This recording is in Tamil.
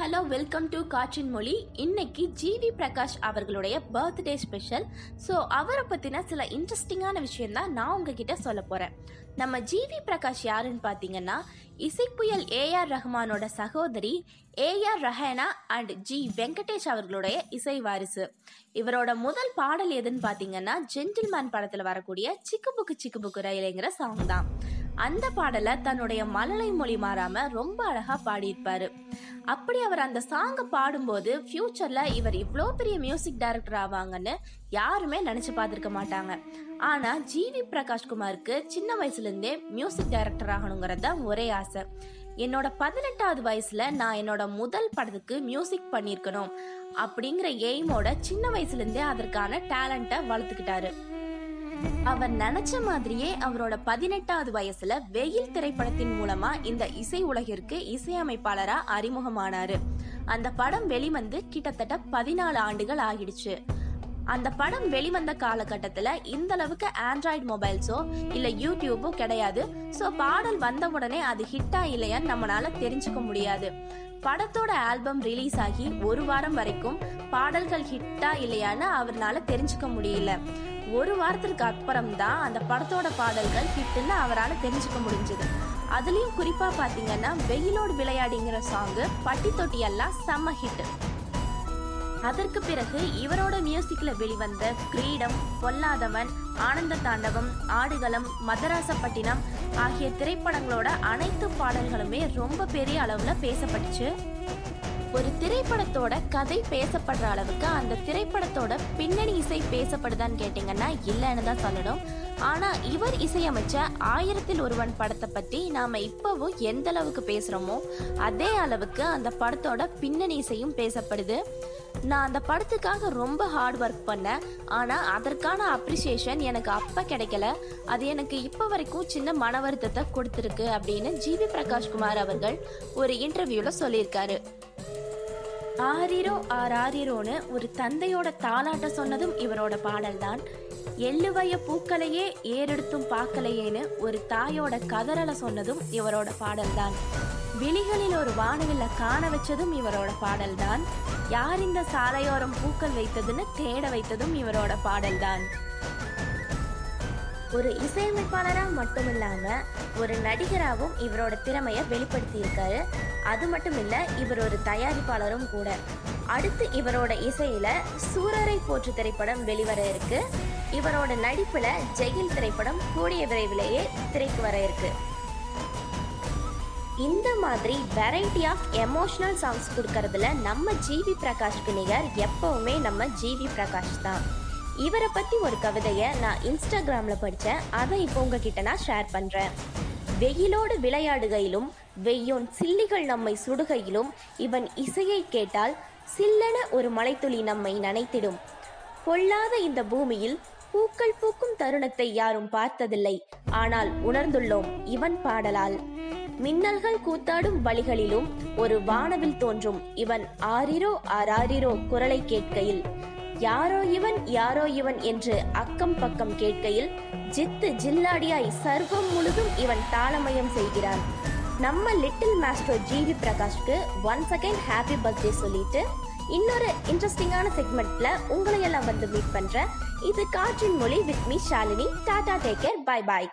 ஹலோ வெல்கம் டு காற்றின் மொழி இன்னைக்கு ஜிவி பிரகாஷ் அவர்களுடைய பர்த்டே ஸ்பெஷல் ஸோ அவரை பற்றின சில இன்ட்ரெஸ்டிங்கான விஷயம் தான் நான் உங்ககிட்ட சொல்ல போகிறேன் நம்ம ஜிவி பிரகாஷ் யாருன்னு பார்த்தீங்கன்னா இசைப்புயல் ஏஆர் ரஹ்மானோட சகோதரி A R Rehana and G Venkatesh அவர்களுடைய இசை வாரிசு. இவரோட முதல் பாடல் எதுன்னு பார்த்தீங்கன்னா ஜென்டில்மேன் படத்தில் வரக்கூடிய சிக்கு புக்கு சிக்கு புக்கு ரயிலுங்கிற சாங் தான். அந்த பாடலை தன்னுடைய மழலை மொழி மாறாம ரொம்ப அழகா பாடியிருப்பாரு. அப்படி அவர் அந்த சாங்கை பாடும்போது ஃபியூச்சர்ல இவர் இவ்வளோ பெரிய மியூசிக் டைரக்டர் ஆவாங்கன்னு யாருமே நினைச்சு பார்த்துருக்க மாட்டாங்க. ஆனா ஜிவி பிரகாஷ் குமாருக்கு சின்ன வயசுல இருந்தே மியூசிக் டைரக்டர் ஆகணுங்கிறது தான் ஒரே ஆசை. என்னோட பதினெட்டாவது வயசுல நான் என்னோட முதல் படத்துக்கு மியூசிக் பண்ணியிருக்கணும் அப்படிங்கிற எய்மோட சின்ன வயசுல இருந்தே அதற்கான டேலண்ட்டை வளர்த்துக்கிட்டாரு. அவர் நினைச்ச மாதிரியே அவரோட பதினெட்டாவது வயசுல வெயில் திரைப்படத்தின் மூலமா இந்த இசை உலகிற்கு இசையமைப்பாளரா அறிமுகமானாரு. அந்த படம் வெளிவந்து கிட்டத்தட்ட பதினாலு ஆண்டுகள் ஆகிடுச்சு. அந்த படம் வெளிவந்த காலகட்டத்துல இந்த அளவுக்கு ஆண்ட்ராய்டு மொபைல்ஸோ இல்ல யூடியூபோ கிடையாது. ஸோ பாடல் வந்த உடனே அது ஹிட்டா இல்லையான்னு நம்மளால தெரிஞ்சுக்க முடியாது. படத்தோட ஆல்பம் ரிலீஸ் ஆகி ஒரு வாரம் வரைக்கும் பாடல்கள் ஹிட்டா இல்லையான்னு அவர்னால தெரிஞ்சுக்க முடியல. ஒரு வாரத்திற்கு அப்புறம் தான் அந்த படத்தோட பாடல்கள் ஹிட்னு அவரால் தெரிஞ்சுக்க முடிஞ்சது. அதுலேயும் குறிப்பாக பார்த்தீங்கன்னா வெயிலோடு விளையாடிங்கிற சாங்கு பட்டி தொட்டியெல்லாம் செம்ம ஹிட்டு அதற்கு பிறகு இவரோட மியூசிக்கில் வெளிவந்த கிரீடம் பொல்லாதவன் ஆனந்த தாண்டவம் ஆடுகளம் மதராசப்பட்டினம் ஆகிய திரைப்படங்களோட அனைத்து பாடல்களுமே ரொம்ப பெரிய அளவில் பேசப்பட்டுச்சு. ஒரு திரைப்படத்தோட கதை பேசப்படுற அளவுக்கு அந்த திரைப்படத்தோட பின்னணி இசை பேசப்படுதான்னு கேட்டிங்கன்னா இல்லைன்னு தான் சொல்லணும். ஆனால் இவர் இசையமைச்ச ஆயிரத்தில் ஒருவன் படத்தை பற்றி நாம் இப்போவும் எந்த அளவுக்கு பேசுகிறோமோ அதே அளவுக்கு அந்த படத்தோட பின்னணி இசையும் பேசப்படுது. நான் அந்த படத்துக்காக ரொம்ப ஹார்ட் ஒர்க் பண்ணேன். ஆனால் அதற்கான அப்ரிசியேஷன் எனக்கு அப்போ கிடைக்கல. அது எனக்கு இப்போ வரைக்கும் சின்ன மன வருத்தத்தை கொடுத்துருக்கு அப்படின்னு ஜிவி பிரகாஷ் குமார் அவர்கள் ஒரு இன்டர்வியூவில் சொல்லியிருக்காரு. ஆரிரோ ஆராரிரோன்னு ஒரு தந்தையோட தாலாட்ட சொன்னதும் இவரோட பாடல்தான். எள்ளுவய பூக்களையே ஏறெடுத்தும் பார்க்கலையேன்னு ஒரு தாயோட கதறலை சொன்னதும் இவரோட பாடல்தான். விழிகளில் ஒரு வானவில்ல காண வச்சதும் இவரோட பாடல்தான். யார் இந்த சாலையோரம் பூக்கள் வைத்ததுன்னு தேட வைத்ததும் இவரோட பாடல்தான். ஒரு இசையமைப்பாளராக மட்டும் இல்லாமல் ஒரு நடிகராகவும் இவரோட திறமையை வெளிப்படுத்தியிருக்காரு. அது மட்டும் இல்லை இவர் ஒரு தயாரிப்பாளரும் கூட. அடுத்து இவரோட இசையில் சூரரை போற்று திரைப்படம் வெளிவர இருக்கு. இவரோட நடிப்பில் ஜெயில் திரைப்படம் கூடிய விரைவிலேயே திரைக்கு வர இருக்கு. இந்த மாதிரி வெரைட்டி ஆஃப் எமோஷ்னல் சாங்ஸ் கொடுக்கறதுல நம்ம ஜிவி பிரகாஷ்க்கு நிகர் எப்பவுமே நம்ம ஜிவி பிரகாஷ் தான். இவரை பற்றி ஒரு கவிதையை நான் இன்ஸ்டாகிராமில் படித்தேன் அதை இப்போ உங்ககிட்ட நான் ஷேர் பண்ணுறேன் வெயிலோடு விளையாடுகையிலும் வெய்யோன் சில்லிகள் நம்மை சுடுகையிலும் இவன் இசையை கேட்டால் சில்லென ஒரு மலைத்துளி நம்மை நனைத்திடும். பொல்லாத இந்த பூமியில் பூக்கள் பூக்கும் தருணத்தை யாரும் பார்த்ததில்லை. ஆனால் உணர்ந்துள்ளோம் இவன் பாடலால். மின்னல்கள் கூத்தாடும் வழிகளிலும் ஒரு வானவில் தோன்றும். இவன் ஆரிரோ ஆராரிரோ குரலை கேட்கையில். யாரோ இவன் யாரோ இவன் என்று அக்கம் பக்கம் கேட்கையில் ஜித்து ஜில்லாடியாய் சர்வம் முழுதும் இவன் தாளமயம் செய்கிறான். நம்ம லிட்டில் மாஸ்டர் ஜிவி பிரகாஷ்க்கு ஒன்ஸ் அகைன் ஹாப்பி பர்த்டே சொல்லிட்டு இன்னொரு இன்ட்ரெஸ்டிங்கான செக்மெண்ட்ல உங்களையெல்லாம் வந்து மீட் பண்றேன் இது Kaatrin Mozhi with me Shalini tata take care bye bye